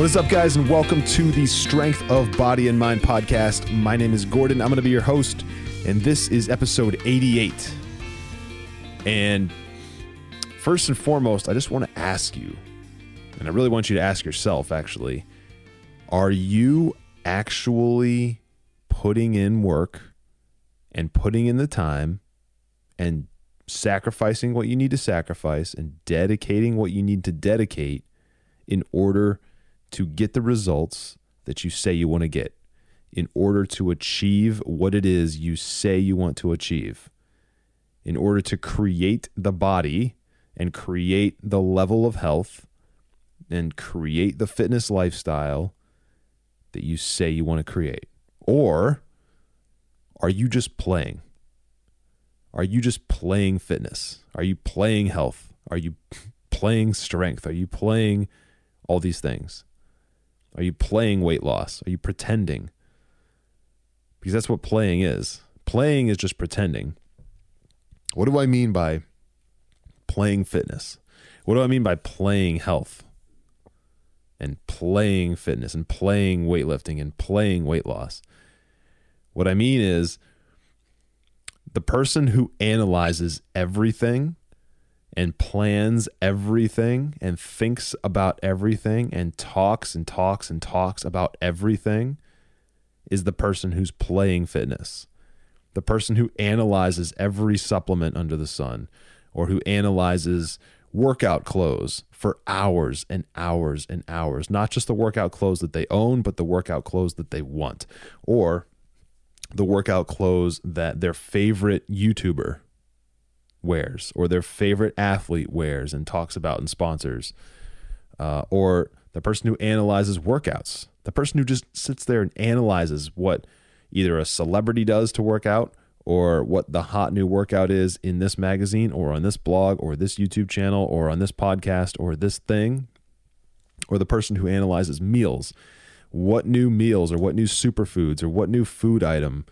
What is up, guys, and welcome to the Strength of Body and Mind podcast. My name is Gordon. I'm going to be your host, and this is episode 88. And first and foremost, I just want to ask you, and I really want you to ask yourself actually, are you actually putting in work and putting in the time and sacrificing what you need to sacrifice and dedicating what you need to dedicate in order to get the results that you say you want to get in order to achieve what it is you say you want to achieve, in order to create the body and create the level of health and create the fitness lifestyle that you say you want to create? Or are you just playing? Are you just playing fitness? Are you playing health? Are you playing strength? Are you playing all these things? Are you playing weight loss? Are you pretending? Because that's what playing is. Playing is just pretending. What do I mean by playing fitness? What do I mean by playing health? And playing fitness and playing weightlifting and playing weight loss. What I mean is the person who analyzes everything and plans everything and thinks about everything and talks and talks and talks about everything is the person who's playing fitness. The person who analyzes every supplement under the sun or who analyzes workout clothes for hours and hours and hours, not just the workout clothes that they own, but the workout clothes that they want or the workout clothes that their favorite YouTuber wears or their favorite athlete wears and talks about and sponsors, uh, or the person who analyzes workouts, the person who just sits there and analyzes what either a celebrity does to work out or what the hot new workout is in this magazine or on this blog or this YouTube channel or on this podcast or this thing, or the person who analyzes meals. What new meals or what new superfoods or what new food item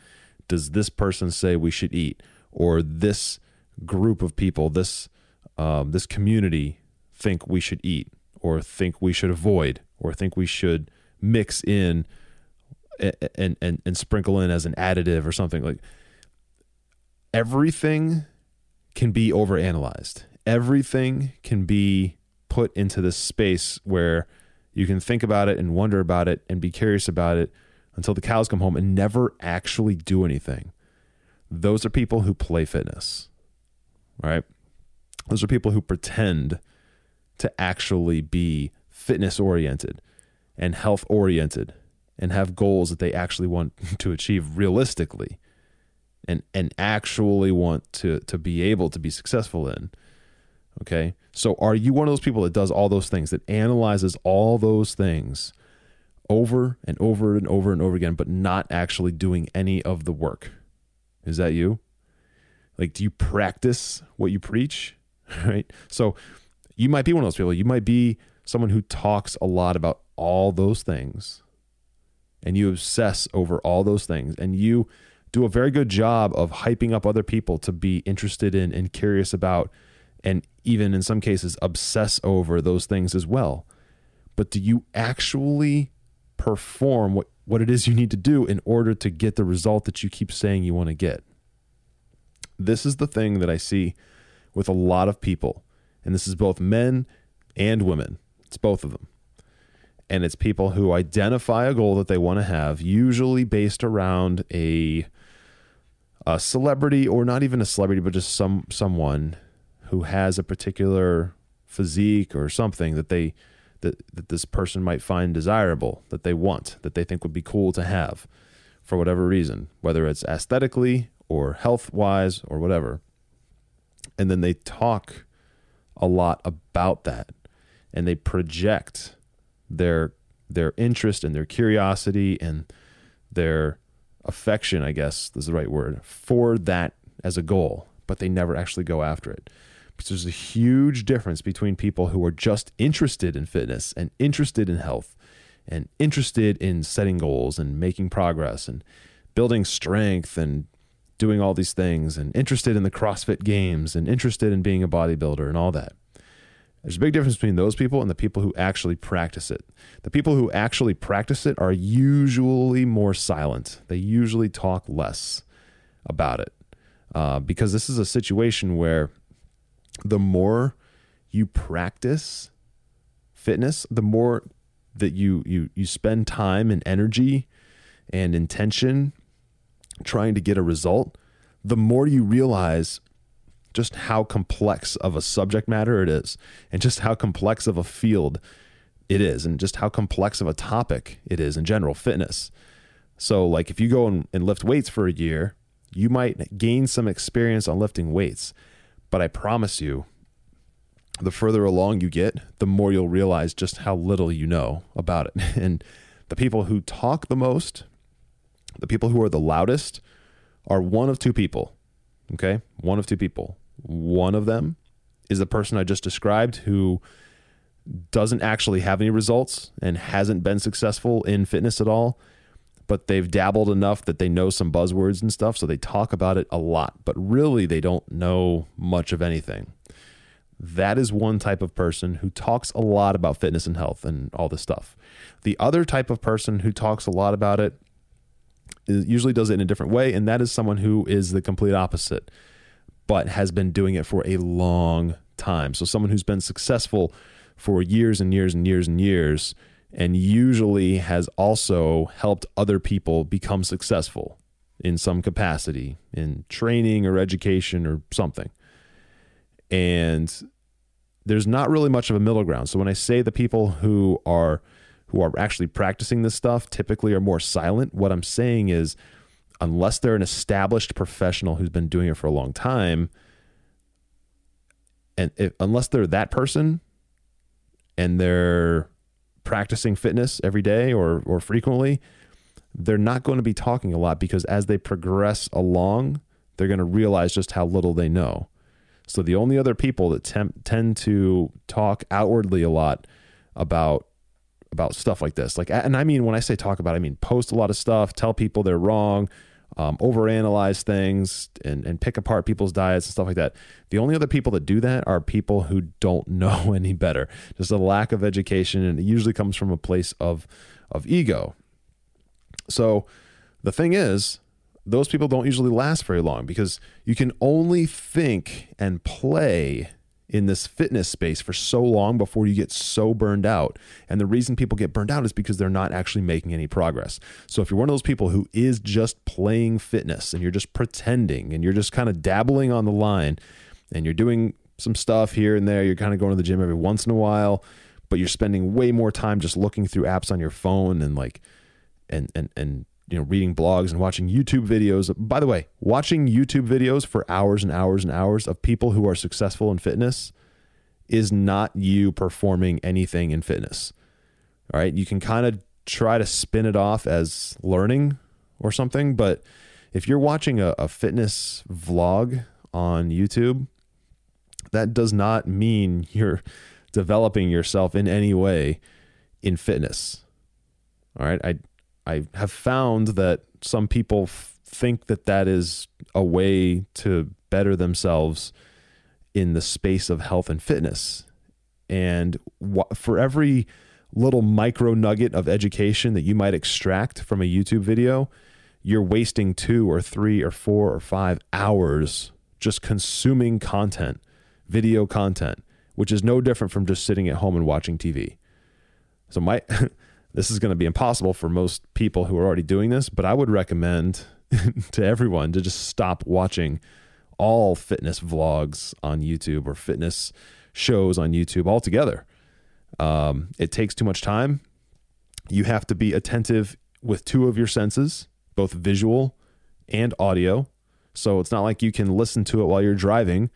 does this person say we should eat? Or this group of people, this um, this community, think we should eat, or think we should avoid, or think we should mix in and and and sprinkle in as an additive or something like. Everything can be overanalyzed. Everything can be put into this space where you can think about it and wonder about it and be curious about it until the cows come home and never actually do anything. Those are people who play fitness right? Those are people who pretend to actually be fitness oriented and health oriented and have goals that they actually want to achieve realistically and and actually want to to be able to be successful in. Okay? So are you one of those people that does all those things that analyzes all those things over and over and over and over again but not actually doing any of the work? Is that you? Like, do you practice what you preach? Right. So you might be one of those people. You might be someone who talks a lot about all those things and you obsess over all those things and you do a very good job of hyping up other people to be interested in and curious about and even in some cases obsess over those things as well. But do you actually perform what, what it is you need to do in order to get the result that you keep saying you want to get? This is the thing that I see with a lot of people, and this is both men and women. It's both of them. And it's people who identify a goal that they want to have, usually based around a a celebrity or not even a celebrity, but just some someone who has a particular physique or something that they that, that this person might find desirable, that they want, that they think would be cool to have for whatever reason, whether it's aesthetically or health wise or whatever. And then they talk a lot about that and they project their their interest and their curiosity and their affection, I guess is the right word, for that as a goal, but they never actually go after it. Because there's a huge difference between people who are just interested in fitness and interested in health and interested in setting goals and making progress and building strength and doing all these things and interested in the CrossFit games and interested in being a bodybuilder and all that. There's a big difference between those people and the people who actually practice it. The people who actually practice it are usually more silent. They usually talk less about it uh, because this is a situation where the more you practice fitness, the more that you you you spend time and energy and intention trying to get a result, the more you realize just how complex of a subject matter it is and just how complex of a field it is and just how complex of a topic it is in general fitness. So like if you go and, and lift weights for a year, you might gain some experience on lifting weights, but I promise you the further along you get, the more you'll realize just how little you know about it. And the people who talk the most, the people who are the loudest, are one of two people. Okay? One of two people. One of them is the person I just described who doesn't actually have any results and hasn't been successful in fitness at all, but they've dabbled enough that they know some buzzwords and stuff. So they talk about it a lot, but really they don't know much of anything. That is one type of person who talks a lot about fitness and health and all this stuff. The other type of person who talks a lot about it usually does it in a different way, and that is someone who is the complete opposite, but has been doing it for a long time. So, someone who's been successful for years and years and years and years, and usually has also helped other people become successful in some capacity in training or education or something and there's not really much of a middle ground. So when I say the people who are who are actually practicing this stuff typically are more silent, what I'm saying is unless they're an established professional who's been doing it for a long time and if, unless they're that person and they're practicing fitness every day or or frequently, they're not going to be talking a lot because as they progress along, they're going to realize just how little they know. So the only other people that temp- tend to talk outwardly a lot about about stuff like this, like, and I mean when I say talk about, I mean post a lot of stuff, tell people they're wrong, um, overanalyze things, and and pick apart people's diets and stuff like that. The only other people that do that are people who don't know any better. Just a lack of education, and it usually comes from a place of of ego. So the thing is, those people don't usually last very long because you can only think and play in this fitness space for so long before you get so burned out. And the reason people get burned out is because they're not actually making any progress. So if you're one of those people who is just playing fitness and you're just pretending and you're just kind of dabbling on the line and you're doing some stuff here and there, you're kind of going to the gym every once in a while, but you're spending way more time just looking through apps on your phone and like and and and you know reading blogs and watching YouTube videos. By the way, watching YouTube videos for hours and hours and hours of people who are successful in fitness is not you performing anything in fitness. All right, you can kind of try to spin it off as learning or something, but if you're watching a, a fitness vlog on YouTube, that does not mean you're developing yourself in any way in fitness. All right, I I have found that some people f- think that that is a way to better themselves in the space of health and fitness. And wh- for every little micro nugget of education that you might extract from a YouTube video, you're wasting two or three or four or five hours just consuming content, video content, which is no different from just sitting at home and watching TV. So my this is going to be impossible for most people who are already doing this, but I would recommend to everyone to just stop watching all fitness vlogs on YouTube or fitness shows on YouTube altogether. Um, it takes too much time. You have to be attentive with two of your senses, both visual and audio. So it's not like you can listen to it while you're driving.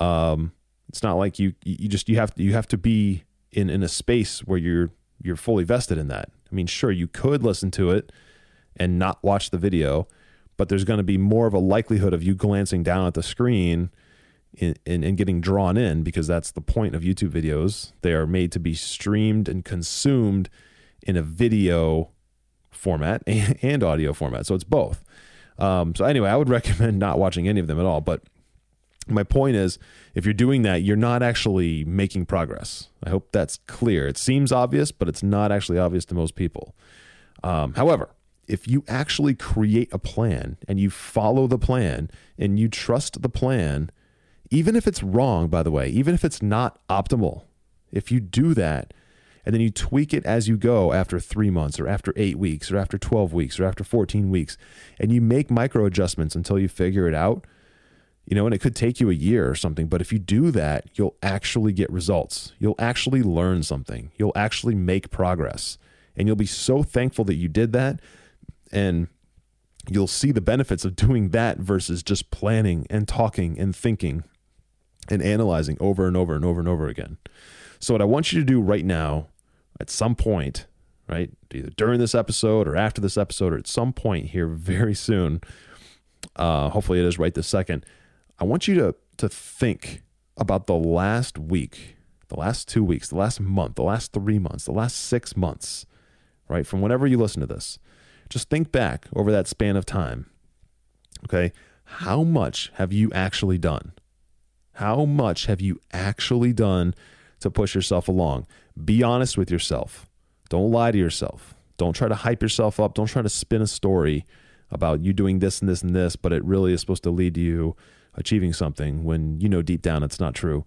Um, it's not like you you just you have to you have to be in in a space where you're you're fully vested in that. I mean, sure, you could listen to it and not watch the video, but there's going to be more of a likelihood of you glancing down at the screen and, and, getting drawn in because that's the point of YouTube videos. They are made to be streamed and consumed in a video format and, and audio format. So it's both. Um, so anyway, I would recommend not watching any of them at all. But my point is, if you're doing that, you're not actually making progress. I hope that's clear. It seems obvious, but it's not actually obvious to most people. Um, however, if you actually create a plan and you follow the plan and you trust the plan, even if it's wrong, by the way, even if it's not optimal, if you do that and then you tweak it as you go after three months or after eight weeks or after 12 weeks or after 14 weeks, and you make micro adjustments until you figure it out, you know, and it could take you a year or something, but if you do that, you'll actually get results. You'll actually learn something. You'll actually make progress. And you'll be so thankful that you did that. And you'll see the benefits of doing that versus just planning and talking and thinking and analyzing over and over and over and over again. So, what I want you to do right now, at some point, right, either during this episode or after this episode or at some point here very soon, uh, hopefully it is right this second I want you to to think about the last week, the last two weeks, the last month, the last three months, the last six months, right? From whenever you listen to this, just think back over that span of time. Okay. How much have you actually done? How much have you actually done to push yourself along? Be honest with yourself. Don't lie to yourself. Don't try to hype yourself up. Don't try to spin a story about you doing this and this and this, but it really is supposed to lead to you achieving something when you know deep down it's not true.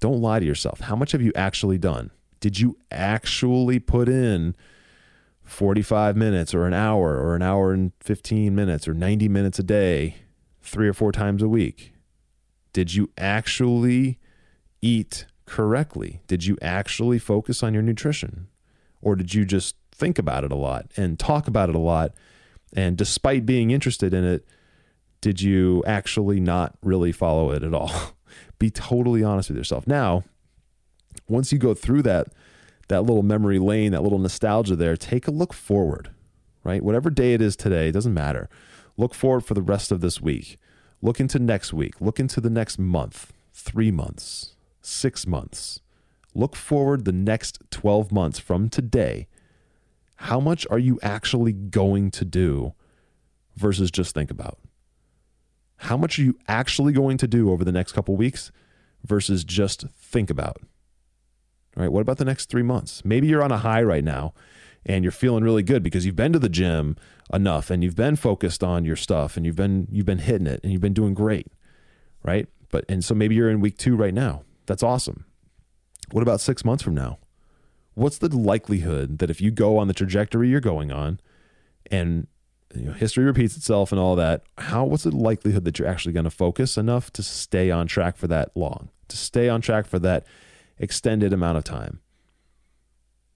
Don't lie to yourself. How much have you actually done? Did you actually put in 45 minutes or an hour or an hour and 15 minutes or 90 minutes a day, three or four times a week? Did you actually eat correctly? Did you actually focus on your nutrition? Or did you just think about it a lot and talk about it a lot? And despite being interested in it, did you actually not really follow it at all? Be totally honest with yourself. Now, once you go through that that little memory lane, that little nostalgia there, take a look forward, right? Whatever day it is today, it doesn't matter. Look forward for the rest of this week. Look into next week. Look into the next month, 3 months, 6 months. Look forward the next 12 months from today. How much are you actually going to do versus just think about? How much are you actually going to do over the next couple weeks versus just think about? All right, what about the next three months? Maybe you're on a high right now and you're feeling really good because you've been to the gym enough and you've been focused on your stuff and you've been you've been hitting it and you've been doing great. Right? But and so maybe you're in week two right now. That's awesome. What about six months from now? What's the likelihood that if you go on the trajectory you're going on and you know, history repeats itself and all that. How what's the likelihood that you're actually going to focus enough to stay on track for that long, to stay on track for that extended amount of time?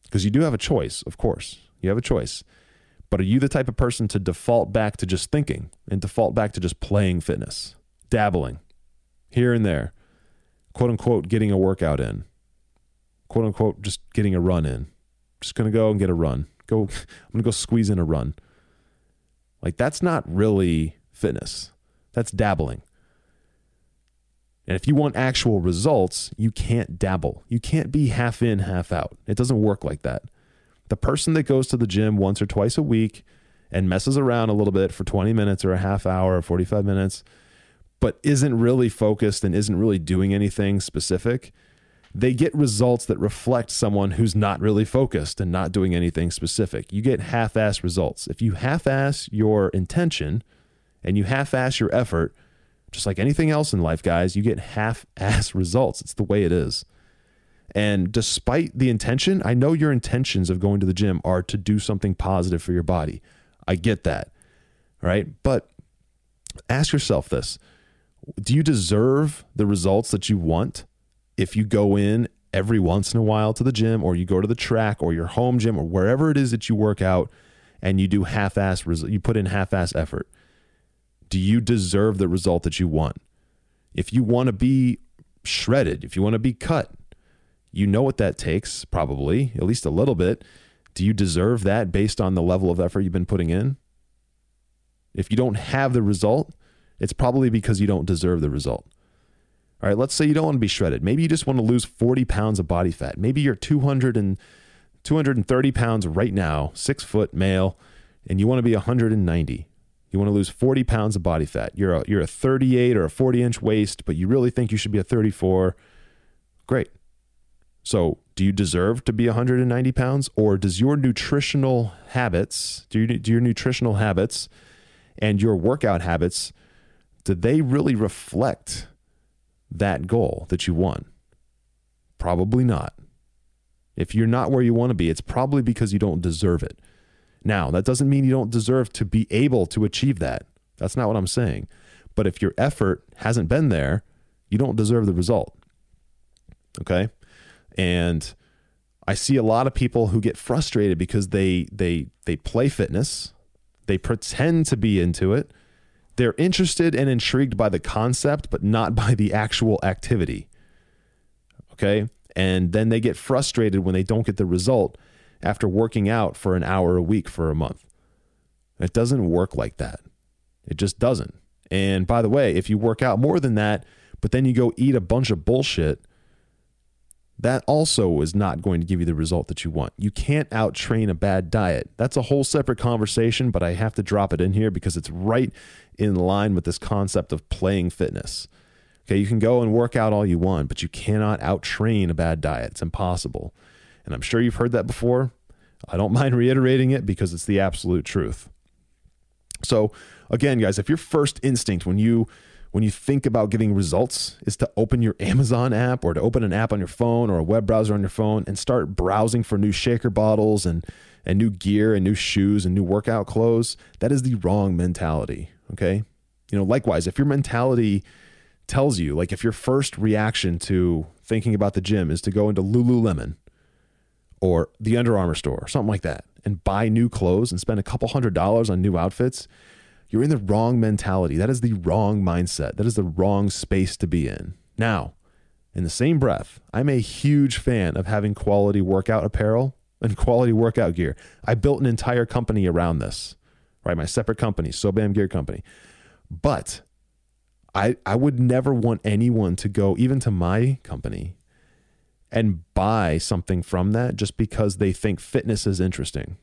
Because you do have a choice, of course. You have a choice. But are you the type of person to default back to just thinking and default back to just playing fitness, dabbling here and there, quote unquote, getting a workout in, quote unquote, just getting a run in? Just going to go and get a run. Go, I'm going to go squeeze in a run. Like that's not really fitness. That's dabbling. And if you want actual results, you can't dabble. You can't be half in, half out. It doesn't work like that. The person that goes to the gym once or twice a week and messes around a little bit for 20 minutes or a half hour or 45 minutes, but isn't really focused and isn't really doing anything specific, they get results that reflect someone who's not really focused and not doing anything specific. You get half ass results. If you half ass your intention and you half ass your effort, just like anything else in life, guys, you get half ass results. It's the way it is. And despite the intention, I know your intentions of going to the gym are to do something positive for your body. I get that. Right. But ask yourself this Do you deserve the results that you want? If you go in every once in a while to the gym or you go to the track or your home gym or wherever it is that you work out and you do half-ass you put in half-ass effort Do you deserve the result that you want? If you want to be shredded, if you want to be cut, you know what that takes, probably, at least a little bit. Do you deserve that based on the level of effort you've been putting in? If you don't have the result, it's probably because you don't deserve the result. All right, let's say you don't want to be shredded. Maybe you just want to lose 40 pounds of body fat. Maybe you're 200 and 230 pounds right now, six foot male, and you want to be 190. You want to lose 40 pounds of body fat. You're a, you're a 38 or a 40 inch waist, but you really think you should be a 34. Great. So, do you deserve to be 190 pounds, or does your nutritional habits, do, you, do your nutritional habits and your workout habits, do they really reflect that goal that you want? Probably not. If you're not where you want to be, it's probably because you don't deserve it. Now, that doesn't mean you don't deserve to be able to achieve that. That's not what I'm saying. But if your effort hasn't been there, you don't deserve the result. Okay? And I see a lot of people who get frustrated because they they they play fitness, they pretend to be into it. They're interested and intrigued by the concept but not by the actual activity. Okay? And then they get frustrated when they don't get the result after working out for an hour a week for a month. It doesn't work like that. It just doesn't. And by the way, if you work out more than that, but then you go eat a bunch of bullshit, that also is not going to give you the result that you want. You can't out train a bad diet. That's a whole separate conversation, but I have to drop it in here because it's right in line with this concept of playing fitness. Okay, you can go and work out all you want, but you cannot out train a bad diet. It's impossible. And I'm sure you've heard that before. I don't mind reiterating it because it's the absolute truth. So, again, guys, if your first instinct when you when you think about getting results is to open your Amazon app or to open an app on your phone or a web browser on your phone and start browsing for new shaker bottles and and new gear and new shoes and new workout clothes, that is the wrong mentality, okay? You know, likewise, if your mentality tells you like if your first reaction to thinking about the gym is to go into Lululemon or the Under Armour store or something like that and buy new clothes and spend a couple hundred dollars on new outfits, you're in the wrong mentality. That is the wrong mindset. That is the wrong space to be in. Now, in the same breath, I'm a huge fan of having quality workout apparel and quality workout gear. I built an entire company around this, right? My separate company, Sobam Gear Company. But I, I would never want anyone to go, even to my company, and buy something from that just because they think fitness is interesting.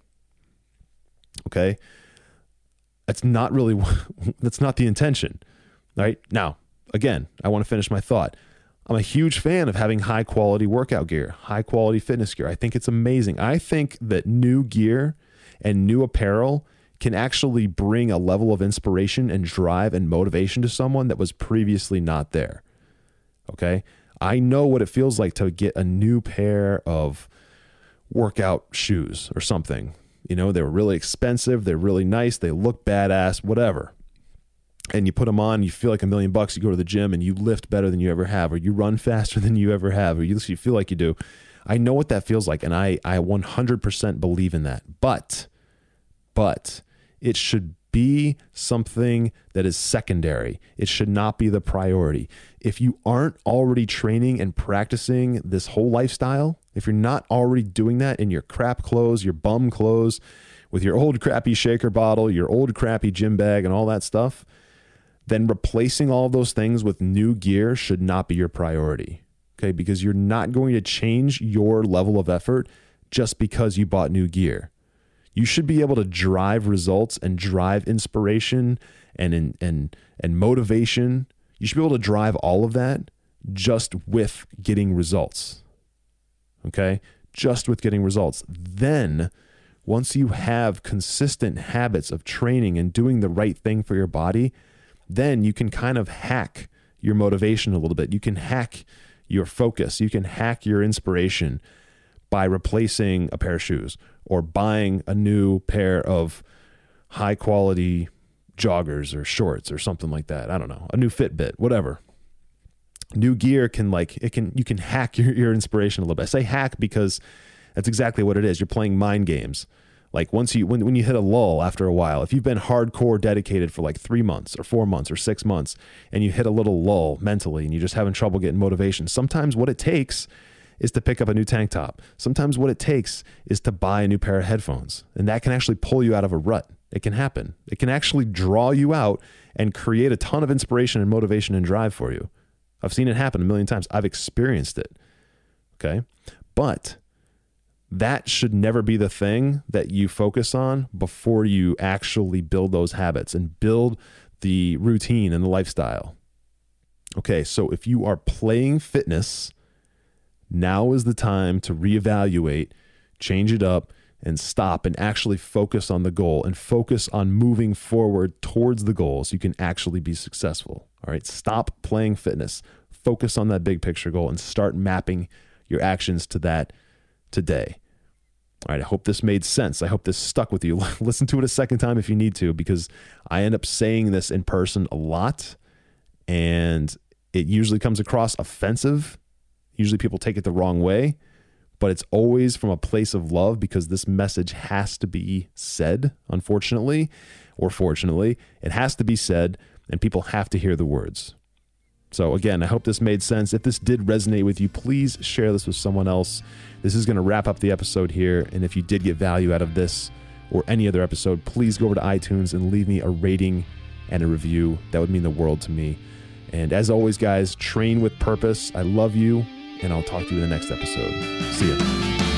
Okay that's not really that's not the intention right? Now again i want to finish my thought. I'm a huge fan of having high quality workout gear high quality fitness gear. I think it's amazing. I think that new gear and new apparel can actually bring a level of inspiration and drive and motivation to someone that was previously not there okay? I know what it feels like to get a new pair of workout shoes or something you know, they were really expensive, they're really nice, they look badass, whatever. And you put them on, you feel like a million bucks. You go to the gym and you lift better than you ever have, or you run faster than you ever have, or you, you feel like you do. I know what that feels like, and I, I 100% believe in that. But, but it should be something that is secondary. It should not be the priority. If you aren't already training and practicing this whole lifestyle, if you're not already doing that in your crap clothes, your bum clothes, with your old crappy shaker bottle, your old crappy gym bag, and all that stuff, then replacing all those things with new gear should not be your priority. Okay. Because you're not going to change your level of effort just because you bought new gear. You should be able to drive results and drive inspiration and, and, and motivation. You should be able to drive all of that just with getting results okay? Just with getting results. Then, once you have consistent habits of training and doing the right thing for your body, then you can kind of hack your motivation a little bit. You can hack your focus. You can hack your inspiration by replacing a pair of shoes or buying a new pair of high quality joggers or shorts or something like that. I don't know, a new Fitbit, whatever new gear can like it can you can hack your, your inspiration a little bit. I say hack because that's exactly what it is. You're playing mind games. Like once you when when you hit a lull after a while, if you've been hardcore dedicated for like 3 months or 4 months or 6 months and you hit a little lull mentally and you're just having trouble getting motivation, sometimes what it takes is to pick up a new tank top. Sometimes what it takes is to buy a new pair of headphones. And that can actually pull you out of a rut. It can happen. It can actually draw you out and create a ton of inspiration and motivation and drive for you. I've seen it happen a million times. I've experienced it. Okay. But that should never be the thing that you focus on before you actually build those habits and build the routine and the lifestyle. Okay. So if you are playing fitness, now is the time to reevaluate, change it up, and stop and actually focus on the goal and focus on moving forward towards the goal so you can actually be successful. All right, stop playing fitness, focus on that big picture goal, and start mapping your actions to that today. All right, I hope this made sense. I hope this stuck with you. Listen to it a second time if you need to, because I end up saying this in person a lot and it usually comes across offensive. Usually people take it the wrong way but it's always from a place of love because this message has to be said, unfortunately, or fortunately. It has to be said, and people have to hear the words. So, again, I hope this made sense. If this did resonate with you, please share this with someone else. This is going to wrap up the episode here. And if you did get value out of this or any other episode, please go over to iTunes and leave me a rating and a review. That would mean the world to me. And as always, guys, train with purpose. I love you and I'll talk to you in the next episode. See ya.